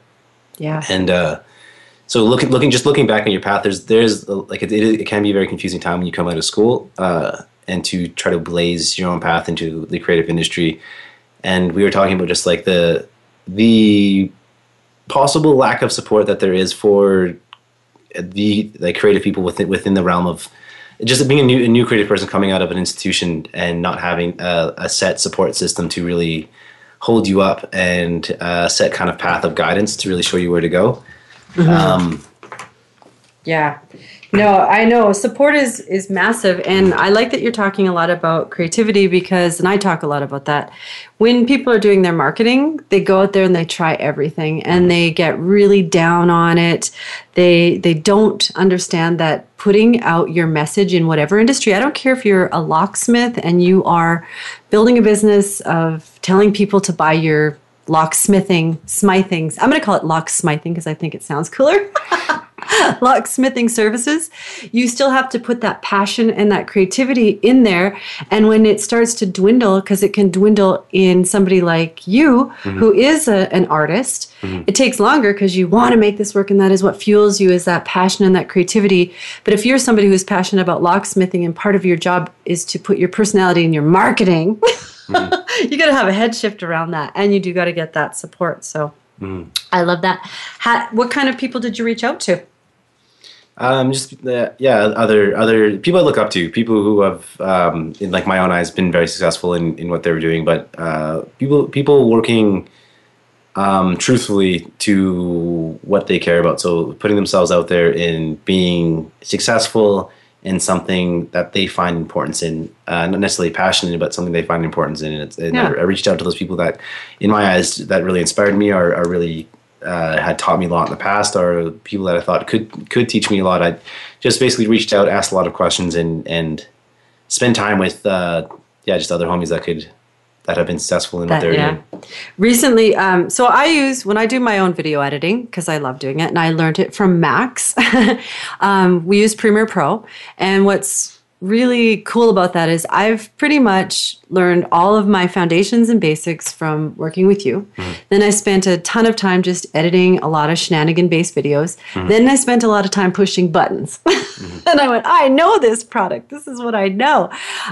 Yeah. And uh, so looking, looking, just looking back on your path, there's, there's like it, it, it can be a very confusing time when you come out of school uh, and to try to blaze your own path into the creative industry. And we were talking about just like the the possible lack of support that there is for the like creative people within within the realm of just being a new a new creative person coming out of an institution and not having a, a set support system to really hold you up and a set kind of path of guidance to really show you where to go. Um, Yeah. No, I know support is is massive and I like that you're talking a lot about creativity because and I talk a lot about that. When people are doing their marketing, they go out there and they try everything and they get really down on it. They they don't understand that putting out your message in whatever industry, I don't care if you're a locksmith and you are building a business of telling people to buy your locksmithing, smithing. I'm going to call it locksmithing because I think it sounds cooler. locksmithing services, you still have to put that passion and that creativity in there. And when it starts to dwindle, because it can dwindle in somebody like you, mm-hmm. who is a, an artist, mm-hmm. it takes longer because you want to make this work, and that is what fuels you is that passion and that creativity. But if you're somebody who's passionate about locksmithing and part of your job is to put your personality in your marketing, you got to have a head shift around that, and you do got to get that support. So. I love that. Ha, what kind of people did you reach out to? Um, just uh, yeah, other other people I look up to, people who have, um, in like my own eyes, been very successful in, in what they were doing. But uh, people people working um, truthfully to what they care about. So putting themselves out there in being successful in something that they find importance in, uh, not necessarily passionate, but something they find importance in. And, it's, and Yeah. I, I reached out to those people that, in my eyes, that really inspired me or, or really uh, had taught me a lot in the past, or people that I thought could could teach me a lot. I just basically reached out, asked a lot of questions, and and spend time with uh, yeah, just other homies that could that have been successful in what That- they're yeah. doing. Recently, um, so I use when I do my own video editing because I love doing it, and I learned it from Max. um, we use Premiere Pro, and what's really cool about that is I've pretty much learned all of my foundations and basics from working with you. Mm-hmm. Then I spent a ton of time just editing a lot of shenanigan based videos. Mm-hmm. Then I spent a lot of time pushing buttons. Mm-hmm. and I went, I know this product. This is what I know.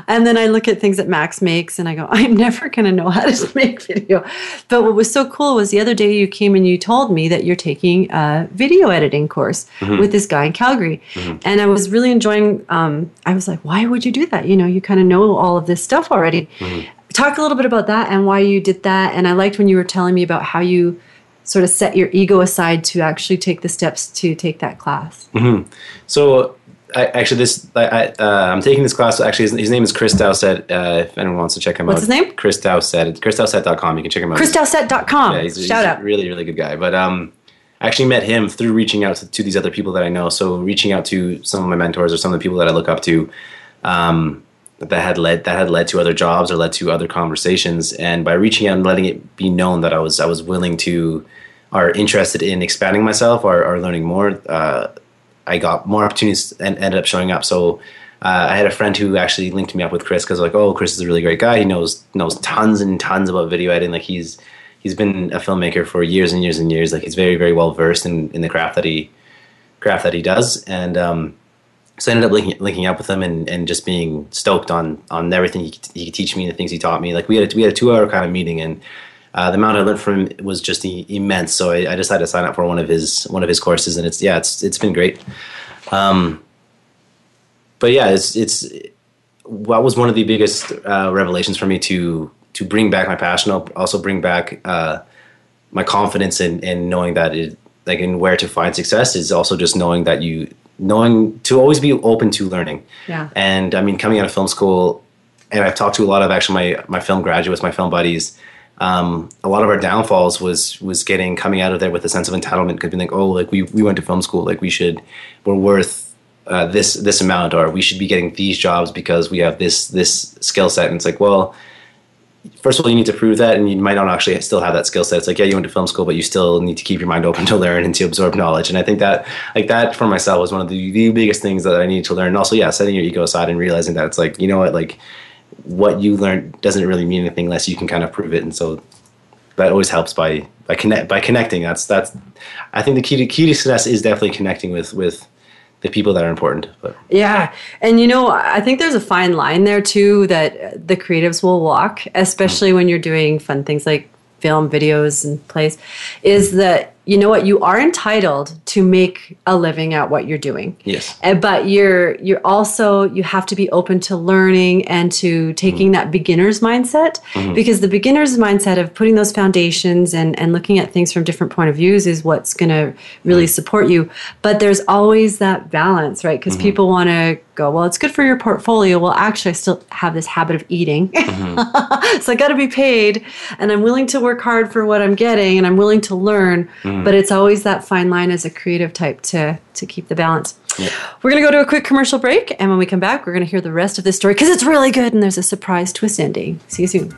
And then I look at things that Max makes and I go, I'm never going to know how to make video. But what was so cool was the other day you came and you told me that you're taking a video editing course with this guy in Calgary. And I was really enjoying, um, I was like, why would you do that? You know, you kind of know all of this stuff already. Talk a little bit about that and why you did that. And I liked when you were telling me about how you sort of set your ego aside to actually take the steps to take that class. So I, actually, this I, I, uh, I'm taking this class. Actually, his, his name is Chris Dowsett. Uh, if anyone wants to check him What's out, his name? Chris Dowsett. It's chrisdowsett.com. You can check him out. ChrisDowsett.com. Yeah, he's, Shout he's out. a really, really good guy. But um, Actually met him through reaching out to, to these other people that I know. So reaching out to some of my mentors or some of the people that I look up to, um, that had led that had led to other jobs or led to other conversations. And by reaching out and letting it be known that I was I was willing to or interested in expanding myself or, or learning more, uh, I got more opportunities and ended up showing up. So. Uh, I had a friend who actually linked me up with Chris because like, oh, Chris is a really great guy. He knows knows tons and tons about video editing. Like he's he's been a filmmaker for years and years and years. Like he's very very well versed in, in the craft that he craft that he does. And um, so I ended up linking, linking up with him and, and just being stoked on on everything he, he could teach me the things he taught me. Like we had a, we had a two hour kind of meeting and. Uh, the amount I learned from him was just immense. So I, I decided to sign up for one of his one of his courses, and it's yeah, it's it's been great. Um, but yeah, it's it's what was one of the biggest uh, revelations for me to to bring back my passion, I'll also bring back uh, my confidence in, in knowing that it like in where to find success is also just knowing that you knowing to always be open to learning. Yeah. And I mean, coming out of film school, and I've talked to a lot of actually my my film graduates, my film buddies. Um, a lot of our downfalls was was getting coming out of there with a sense of entitlement, could be like, oh, like we we went to film school, like we should we're worth uh, this this amount, or we should be getting these jobs because we have this this skill set. And it's like, well, first of all, you need to prove that, and you might not actually still have that skill set. It's like, yeah, you went to film school, but you still need to keep your mind open to learn and to absorb knowledge. And I think that, like that, for myself, was one of the, the biggest things that I needed to learn. And also, yeah, setting your ego aside and realizing that it's like, you know what, like what you learned doesn't really mean anything unless you can kind of prove it. And so that always helps by by connect by connecting. That's that's I think the key to key to success is definitely connecting with with the people that are important. But Yeah. And you know, I think there's a fine line there too that the creatives will walk, especially hmm. when you're doing fun things like film, videos, and plays, is that you know what you are entitled to make a living at what you're doing. Yes. Uh, But you're you're also you have to be open to learning and to taking that beginner's mindset because the beginner's mindset of putting those foundations and and looking at things from different point of views is what's going to really support you. But there's always that balance, right? Because people want to go, well, it's good for your portfolio. Well, actually, I still have this habit of eating, mm-hmm. so I got to be paid, and I'm willing to work hard for what I'm getting, and I'm willing to learn. Mm. But it's always that fine line as a creative type to to keep the balance. We're going to go to a quick commercial break, and when we come back, we're going to hear the rest of this story because it's really good and there's a surprise twist ending. See you soon.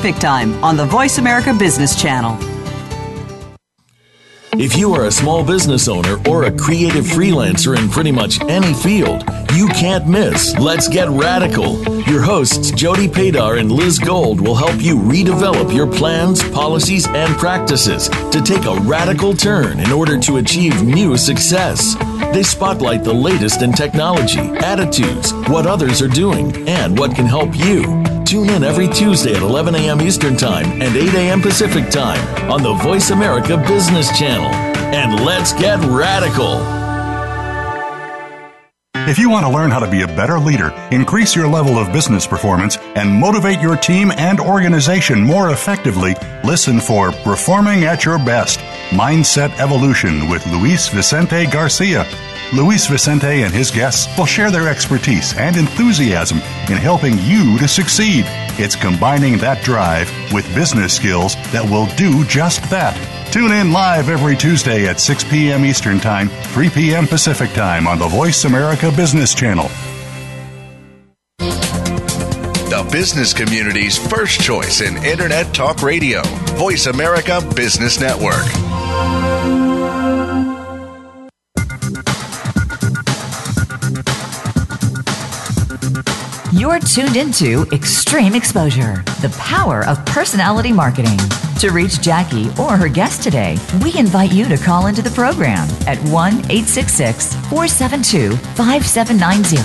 Time on the Voice America Business Channel. If you are a small business owner or a creative freelancer in pretty much any field, you can't miss Let's Get Radical. Your hosts, Jody Padar and Liz Gold, will help you redevelop your plans, policies, and practices to take a radical turn in order to achieve new success. They spotlight the latest in technology, attitudes, what others are doing, and what can help you. Tune in every Tuesday at 11 a.m. Eastern Time and 8 a.m. Pacific Time on the Voice America Business Channel. And let's get radical. If you want to learn how to be a better leader, increase your level of business performance, and motivate your team and organization more effectively, listen for Performing at Your Best Mindset Evolution with Luis Vicente Garcia. Luis Vicente and his guests will share their expertise and enthusiasm in helping you to succeed. It's combining that drive with business skills that will do just that. Tune in live every Tuesday at 6 p.m. Eastern Time, 3 p.m. Pacific Time on the Voice America Business Channel. The business community's first choice in Internet Talk Radio, Voice America Business Network. You're tuned into Extreme Exposure, the power of personality marketing. To reach Jackie or her guest today, we invite you to call into the program at 1 866 472 5790.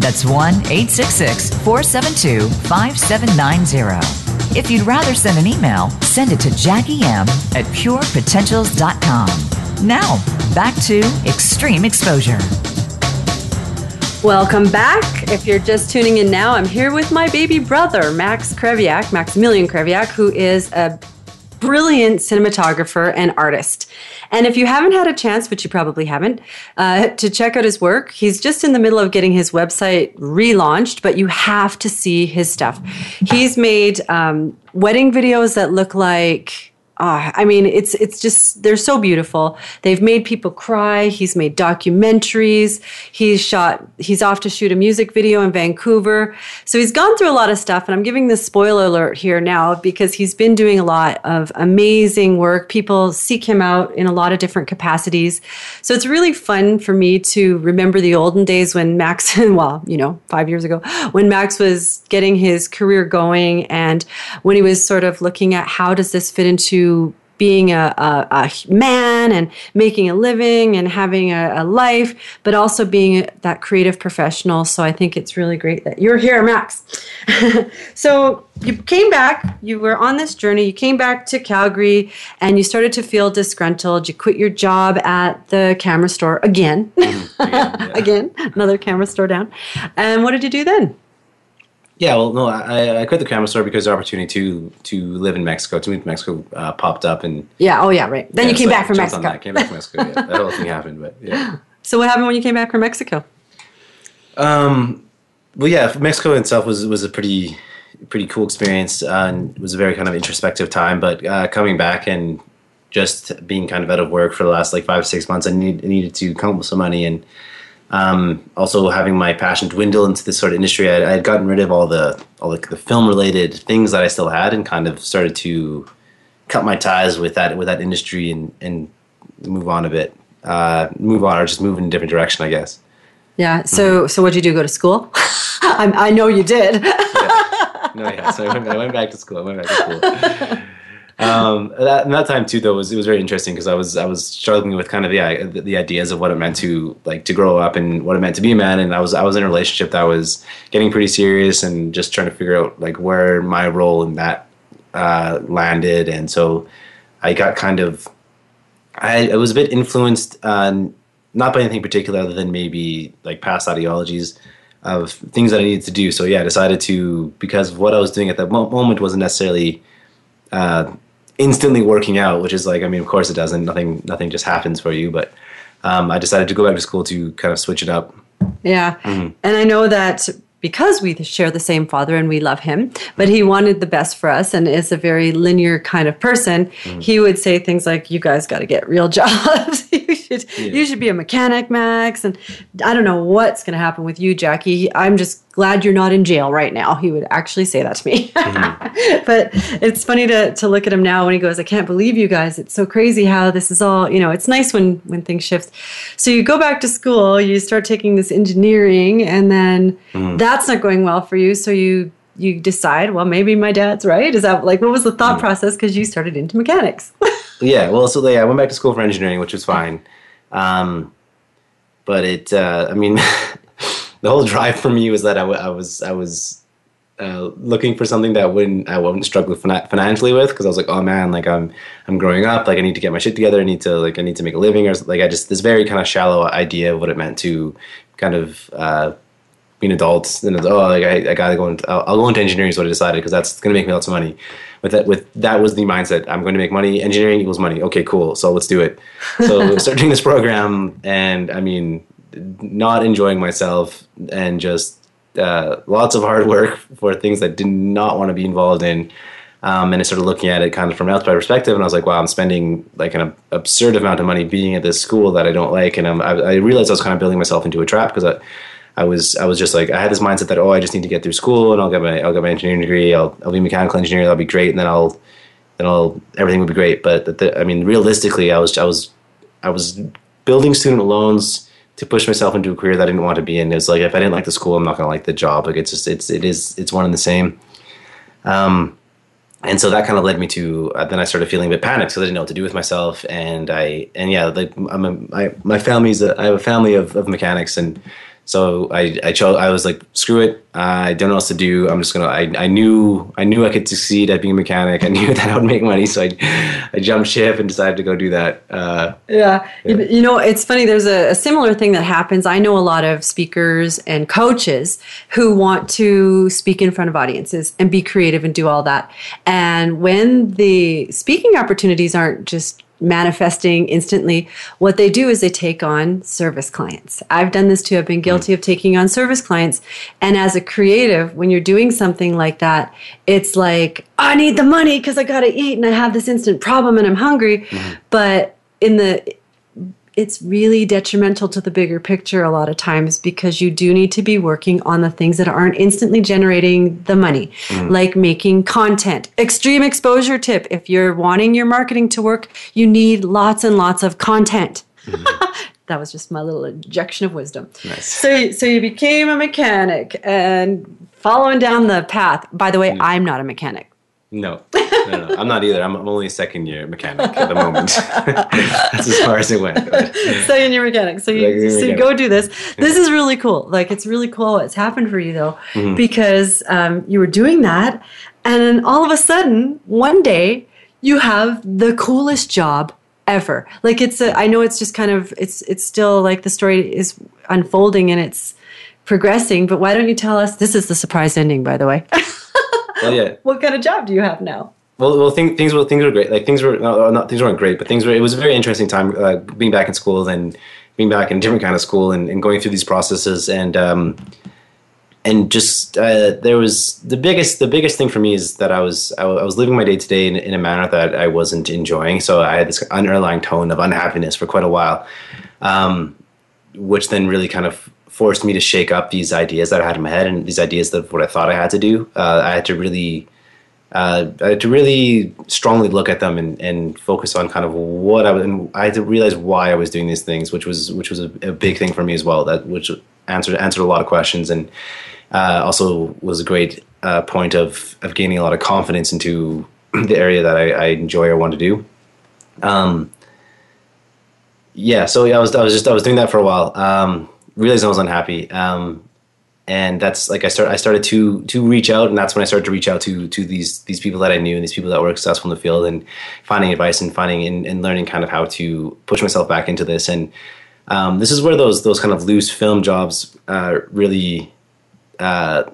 That's 1 866 472 5790. If you'd rather send an email, send it to Jackie M at purepotentials.com. Now, back to Extreme Exposure. Welcome back. If you're just tuning in now, I'm here with my baby brother, Max Krewiak, Maximilian Krewiak, who is a brilliant cinematographer and artist. And if you haven't had a chance, which you probably haven't, uh, to check out his work, he's just in the middle of getting his website relaunched, but you have to see his stuff. He's made um, wedding videos that look like uh, I mean, it's it's just they're so beautiful. They've made people cry. He's made documentaries. He's shot. He's off to shoot a music video in Vancouver. So he's gone through a lot of stuff. And I'm giving this spoiler alert here now because he's been doing a lot of amazing work. People seek him out in a lot of different capacities. So it's really fun for me to remember the olden days when Max, well, you know, five years ago, when Max was getting his career going and when he was sort of looking at how does this fit into being a, a, a, man and making a living and having a, a, life, but also being that creative professional. So I think it's really great that you're here, Max. so you came back, you were on this journey, you came back to Calgary and you started to feel disgruntled. You quit your job at the camera store again. Mm-hmm. yeah, yeah. again, another camera store down. And what did you do then? Yeah, well, no, I, I quit the camera store because the opportunity to to live in Mexico, to move to Mexico, uh, popped up, and yeah, oh yeah, right. Then yeah, you came so back from Mexico. That. Came back from Mexico. Yeah, that whole thing happened, but yeah. So what happened when you came back from Mexico? Um, well, yeah, Mexico itself was was a pretty pretty cool experience, uh, and it was a very kind of introspective time. But uh, coming back and just being kind of out of work for the last like five six months, I, need, I needed to come up with some money and um, also, having my passion dwindle into this sort of industry, I, I had gotten rid of all the all the, the film related things that I still had, and kind of started to cut my ties with that with that industry and and move on a bit, uh, move on or just move in a different direction, I guess. Yeah. So mm-hmm. so what did you do? Go to school? I, I know you did. yeah. No, yeah. So I went, I went back to school. I went back to school um, that, that time too, though, was it was very interesting because I was I was struggling with kind of the the ideas of what it meant to like to grow up and what it meant to be a man, and I was I was in a relationship that was getting pretty serious and just trying to figure out like where my role in that uh, landed, and so I got kind of I, I was a bit influenced uh, not by anything particular other than maybe like past ideologies of things that I needed to do. So yeah, I decided to because what I was doing at that moment wasn't necessarily uh, instantly working out, which is like I mean, of course it doesn't. Nothing nothing just happens for you, but um, I decided to go back to school to kind of switch it up. Yeah, mm-hmm. and I know that because we share the same father and we love him, but he wanted the best for us and is a very linear kind of person. Mm. He would say things like, "You guys got to get real jobs. you should yeah. you should be a mechanic, Max." And I don't know what's going to happen with you, Jackie. I'm just glad you're not in jail right now. He would actually say that to me. Mm-hmm. but it's funny to, to look at him now when he goes, I can't believe you guys. It's so crazy how this is all, you know, it's nice when, when things shift. So you go back to school, you start taking this engineering and then mm. that's not going well for you. So you, you decide, well, maybe my dad's right. Is that like, what was the thought mm. process? Cause you started into mechanics. yeah. Well, so yeah, I went back to school for engineering, which was fine. Um, but it, uh, I mean, the whole drive for me was that I, w- I was I was uh, looking for something that wouldn't I wouldn't struggle financially with because I was like, oh man, like I'm I'm growing up, like I need to get my shit together, I need to like I need to make a living, or like I just this very kind of shallow idea of what it meant to kind of uh, be an adult. And oh, like I, I gotta go into I'll, I'll, go into engineering is what I decided because that's gonna make me lots of money. With that, with that was the mindset. I'm going to make money. Engineering equals money. Okay, cool. So let's do it. So start doing this program, and I mean, not enjoying myself and just uh, lots of hard work for things that did not want to be involved in. Um, and I started looking at it kind of from an outside perspective, and I was like, "Wow, I'm spending like an absurd amount of money being at this school that I don't like." And I, I realized I was kind of building myself into a trap because I, I was I was just like I had this mindset that oh, I just need to get through school and I'll get my I'll get my engineering degree, I'll I'll be mechanical engineer, that'll be great, and then I'll then I'll everything will be great. But the, the, I mean, realistically, I was I was I was building student loans to push myself into a career that I didn't want to be in. It's like if I didn't like the school, I'm not to like the job. Like it's just it's it is it's one and the same. Um, and so that kind of led me to uh, then I started feeling a bit panicked because I didn't know what to do with myself. And I and yeah, like I'm a, I, my family's a, I have a family of, of mechanics and so I, I chose, I was like, screw it. I don't know what else to do. I'm just going to, I knew, I knew I could succeed at being a mechanic. I knew that I would make money. So I, I jumped ship and decided to go do that. Uh, yeah. yeah. You, know, it's funny. There's a, a, similar thing that happens. I know a lot of speakers and coaches who want to speak in front of audiences and be creative and do all that. And when the speaking opportunities aren't just manifesting instantly. What they do is they take on service clients. I've done this too. I've been guilty of taking on service clients. And as a creative, when you're doing something like that, it's like, I need the money because I got to eat and I have this instant problem and I'm hungry. Mm-hmm. But in the it's really detrimental to the bigger picture a lot of times because you do need to be working on the things that aren't instantly generating the money, mm. like making content. Extreme exposure tip if you're wanting your marketing to work, you need lots and lots of content. Mm. that was just my little injection of wisdom. Nice. So, so you became a mechanic and following down the path. By the way, mm. I'm not a mechanic. No, no, no, I'm not either. I'm, I'm only a second year mechanic at the moment. That's as far as it went. second year mechanic. So you, so you go do this. This is really cool. Like it's really cool what's happened for you though, mm-hmm. because um, you were doing that, and then all of a sudden, one day, you have the coolest job ever. Like it's a, I know it's just kind of it's it's still like the story is unfolding and it's progressing. But why don't you tell us? This is the surprise ending, by the way. well, yeah. What kind of job do you have now? Well, well, things, things were things were great. Like things were not, not things weren't great, but things were. It was a very interesting time uh, being back in school and being back in a different kind of school and, and going through these processes and um, and just uh, there was the biggest the biggest thing for me is that I was I, was living my day to day in a manner that I wasn't enjoying. So I had this underlying tone of unhappiness for quite a while, um, which then really kind of forced me to shake up these ideas that I had in my head and these ideas of what I thought I had to do. Uh, I had to really, uh, I had to really strongly look at them and, and focus on kind of what I was. And I had to realize why I was doing these things, which was which was a, a big thing for me as well. That which answered answered a lot of questions and uh, also was a great uh, point of of gaining a lot of confidence into the area that I, I enjoy or want to do. Um, yeah, so yeah, I was I was just I was doing that for a while. Um, realized I was unhappy. Um, and that's like I start I started to to reach out, and that's when I started to reach out to to these these people that I knew and these people that were successful in the field, and finding advice and finding and, and learning kind of how to push myself back into this. And um, this is where those those kind of loose film jobs uh, really uh,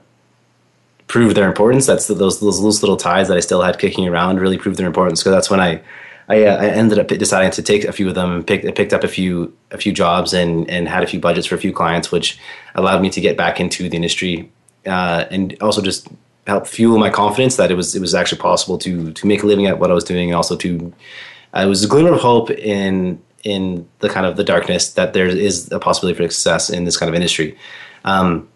prove their importance. That's the, those those loose little ties that I still had kicking around really proved their importance. Because that's when I I, uh, I, ended up deciding to take a few of them and picked picked up a few a few jobs and and had a few budgets for a few clients, which allowed me to get back into the industry uh, and also just help fuel my confidence that it was it was actually possible to to make a living at what I was doing, and also to uh, it was a glimmer of hope in in the kind of the darkness that there is a possibility for success in this kind of industry. Um,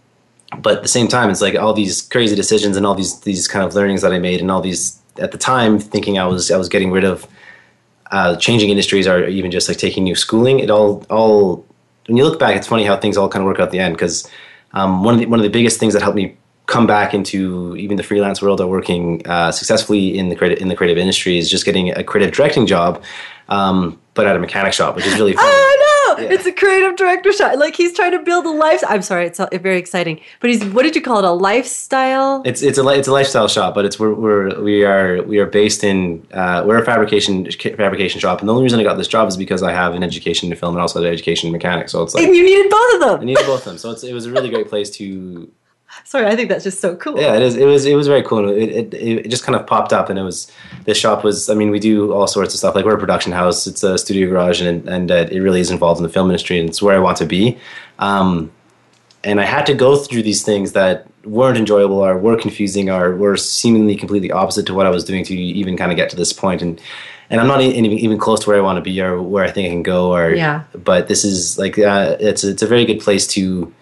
but at the same time, it's like all these crazy decisions and all these these kind of learnings that I made, and all these at the time thinking I was I was getting rid of uh, changing industries or even just like taking new schooling. It all all when you look back, it's funny how things all kind of work out at the end because um, one of the one of the biggest things that helped me come back into even the freelance world or working uh, successfully in the creative in the creative industry is just getting a creative directing job, um, but at a mechanic shop, which is really fun. Oh no, yeah. it's a creative director shot. Like he's trying to build a life. I'm sorry, it's very exciting. But he's what did you call it? A lifestyle? It's it's a it's a lifestyle shop, but it's we're, we're we are we are based in uh, we're a fabrication fabrication shop, and the only reason I got this job is because I have an education in film and also an education in mechanics. So it's like and you needed both of them. I needed both of them, so it's, it was a really great place to Sorry, I think that's just so cool. Yeah, it is. It was. It was very cool. It, it, it just kind of popped up, and it was. This shop was. I mean, we do all sorts of stuff. Like we're a production house. It's a studio garage, and and uh, it really is involved in the film industry, and it's where I want to be. Um, and I had to go through these things that weren't enjoyable, or were confusing, or were seemingly completely opposite to what I was doing to even kind of get to this point. And and I'm not even even close to where I want to be, or where I think I can go. Or yeah. But this is like uh, it's it's a very good place to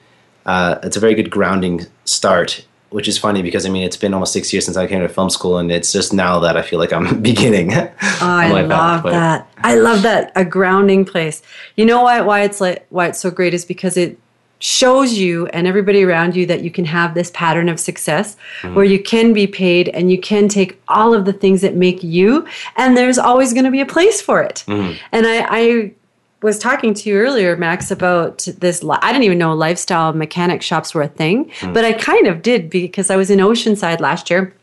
uh, it's a very good grounding start which is funny because I mean it's been almost six years since I came to film school, and it's just now that I feel like I'm beginning. oh, I love path, that. I love that a grounding place. You know why why it's like why it's so great is because it shows you and everybody around you that you can have this pattern of success mm-hmm. where you can be paid and you can take all of the things that make you and there's always going to be a place for it mm-hmm. and I, I was talking to you earlier, Max, about this. I didn't even know lifestyle mechanic shops were a thing, mm. but I kind of did because I was in Oceanside last year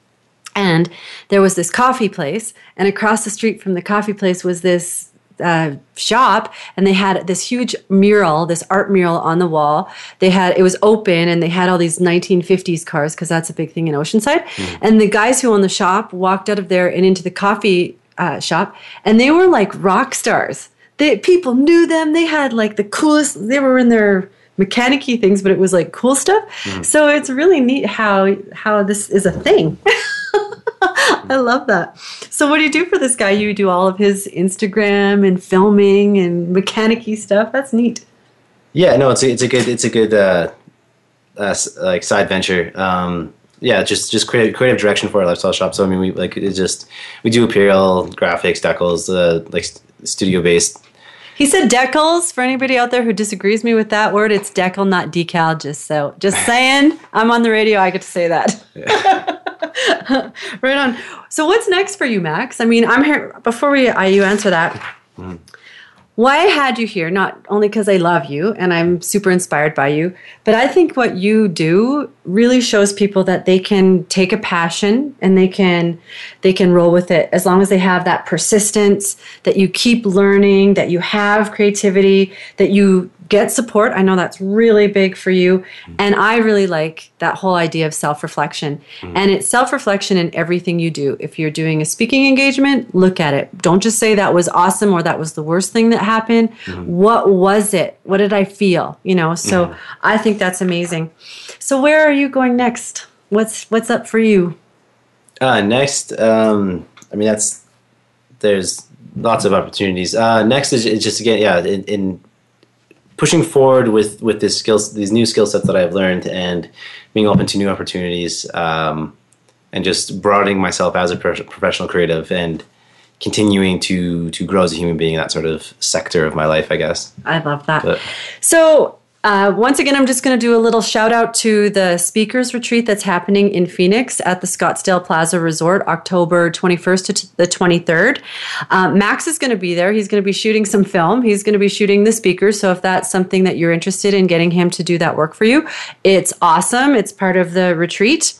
and there was this coffee place, and across the street from the coffee place was this uh, shop and they had this huge mural this art mural on the wall they had it was open and they had all these 1950s cars because that's a big thing in oceanside mm. and the guys who owned the shop walked out of there and into the coffee uh, shop and they were like rock stars they people knew them. They had like the coolest. They were in their mechanicy things, but it was like cool stuff. Mm. So it's really neat how how this is a thing. I love that. So what do you do for this guy? You do all of his Instagram and filming and mechanicy stuff. That's neat. Yeah, no, it's a, it's a good it's a good uh, uh, like side venture. Um, yeah, just just creative creative direction for our lifestyle shop. So I mean, we like it just we do apparel, graphics, decals, uh, like studio based he said decals. For anybody out there who disagrees me with that word, it's decal, not decal. Just so, just saying. I'm on the radio. I get to say that. Yeah. right on. So, what's next for you, Max? I mean, I'm here. Before we, I, you answer that. Mm why I had you here, not only because I love you and I'm super inspired by you, but I think what you do really shows people that they can take a passion and they can they can roll with it. As long as they have that persistence, that you keep learning, that you have creativity, that you get support. I know that's really big for you. Mm-hmm. And I really like that whole idea of self reflection. Mm-hmm. And it's self reflection in everything you do. If you're doing a speaking engagement, look at it. Don't just say that was awesome or that was the worst thing that happened. Mm-hmm. What was it? What did I feel? You know, so mm-hmm. I think that's amazing. So where are you going next? What's what's up for you? Uh, next, um, I mean that's there's lots of opportunities. Uh, next is, is just again, yeah, in, in pushing forward with with this skills, these new skill sets that I've learned, and being open to new opportunities, um, and just broadening myself as a professional creative, and continuing to to grow as a human being in that sort of sector of my life. I guess I love that. But, so uh, once again, I'm just going to do a little shout out to the speakers retreat that's happening in Phoenix at the Scottsdale Plaza Resort, October 21st to t- the 23rd. Uh, Max is going to be there. He's going to be shooting some film. He's going to be shooting the speakers. So if that's something that you're interested in getting him to do that work for you, it's awesome. It's part of the retreat.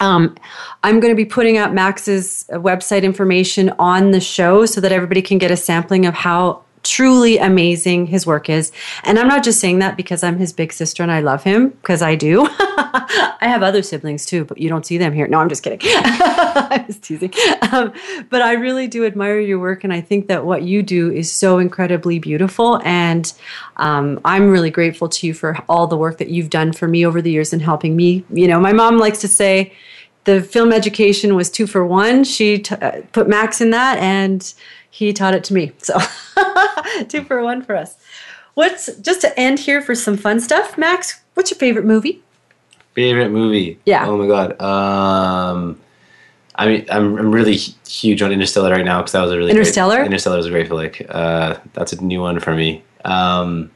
Um, I'm going to be putting out Max's website information on the show so that everybody can get a sampling of how truly amazing his work is. And I'm not just saying that because I'm his big sister and I love him, because I do. I have other siblings too, but you don't see them here. No, I'm just kidding. I was teasing. Um, but I really do admire your work, and I think that what you do is so incredibly beautiful. And um, I'm really grateful to you for all the work that you've done for me over the years and helping me. You know, my mom likes to say, the film education was two for one. She t- uh, put Max in that, and he taught it to me. So two for one for us. What's just to end here for some fun stuff, Max? What's your favorite movie? Favorite movie? Yeah. Oh my god. Um, I mean, I'm I'm really huge on Interstellar right now because that was a really Interstellar. Great, Interstellar was a great flick. Uh, that's a new one for me. Um,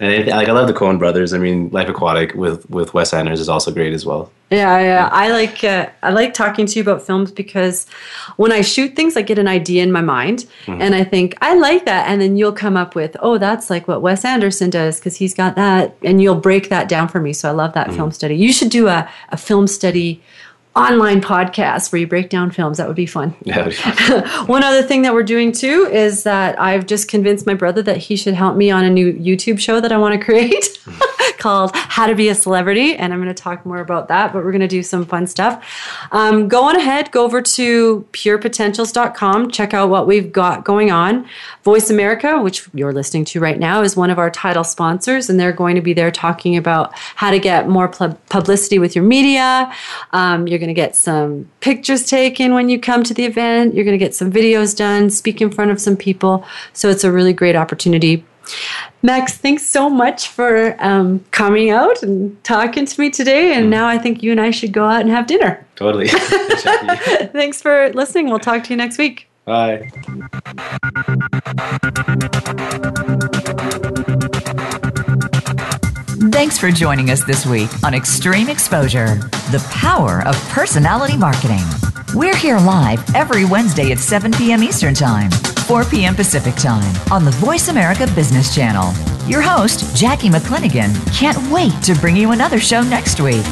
and I, like I love the Coen Brothers. I mean, Life Aquatic with with Wes Anderson is also great as well. Yeah, yeah. I like uh, I like talking to you about films because when I shoot things, I get an idea in my mind, Mhm. and I think I like that, and then you'll come up with, oh, that's like what Wes Anderson does because he's got that, and you'll break that down for me. So I love that film study. You should do a a film study online podcast where you break down films. That would be fun. Yeah. One other thing that we're doing too is that I've just convinced my brother that he should help me on a new YouTube show that I want to create called How to Be a Celebrity. And I'm going to talk more about that, but we're going to do some fun stuff. Um, go on ahead, go over to purepotentials.com, check out what we've got going on. Voice America, which you're listening to right now, is one of our title sponsors, and they're going to be there talking about how to get more pub- publicity with your media. Um, you're going to get some pictures taken when you come to the event. You're going to get some videos done, speak in front of some people. So it's a really great opportunity. Max, thanks so much for um, coming out and talking to me today. And now I think you and I should go out and have dinner. Totally. Thanks for listening. We'll talk to you next week. Bye. Thanks for joining us this week on Extreme Exposure The Power of Personality Marketing. We're here live every Wednesday at 7 p.m. Eastern Time, 4 p.m. Pacific Time on the Voice America Business Channel. Your host, Jackie McClinigan, can't wait to bring you another show next week.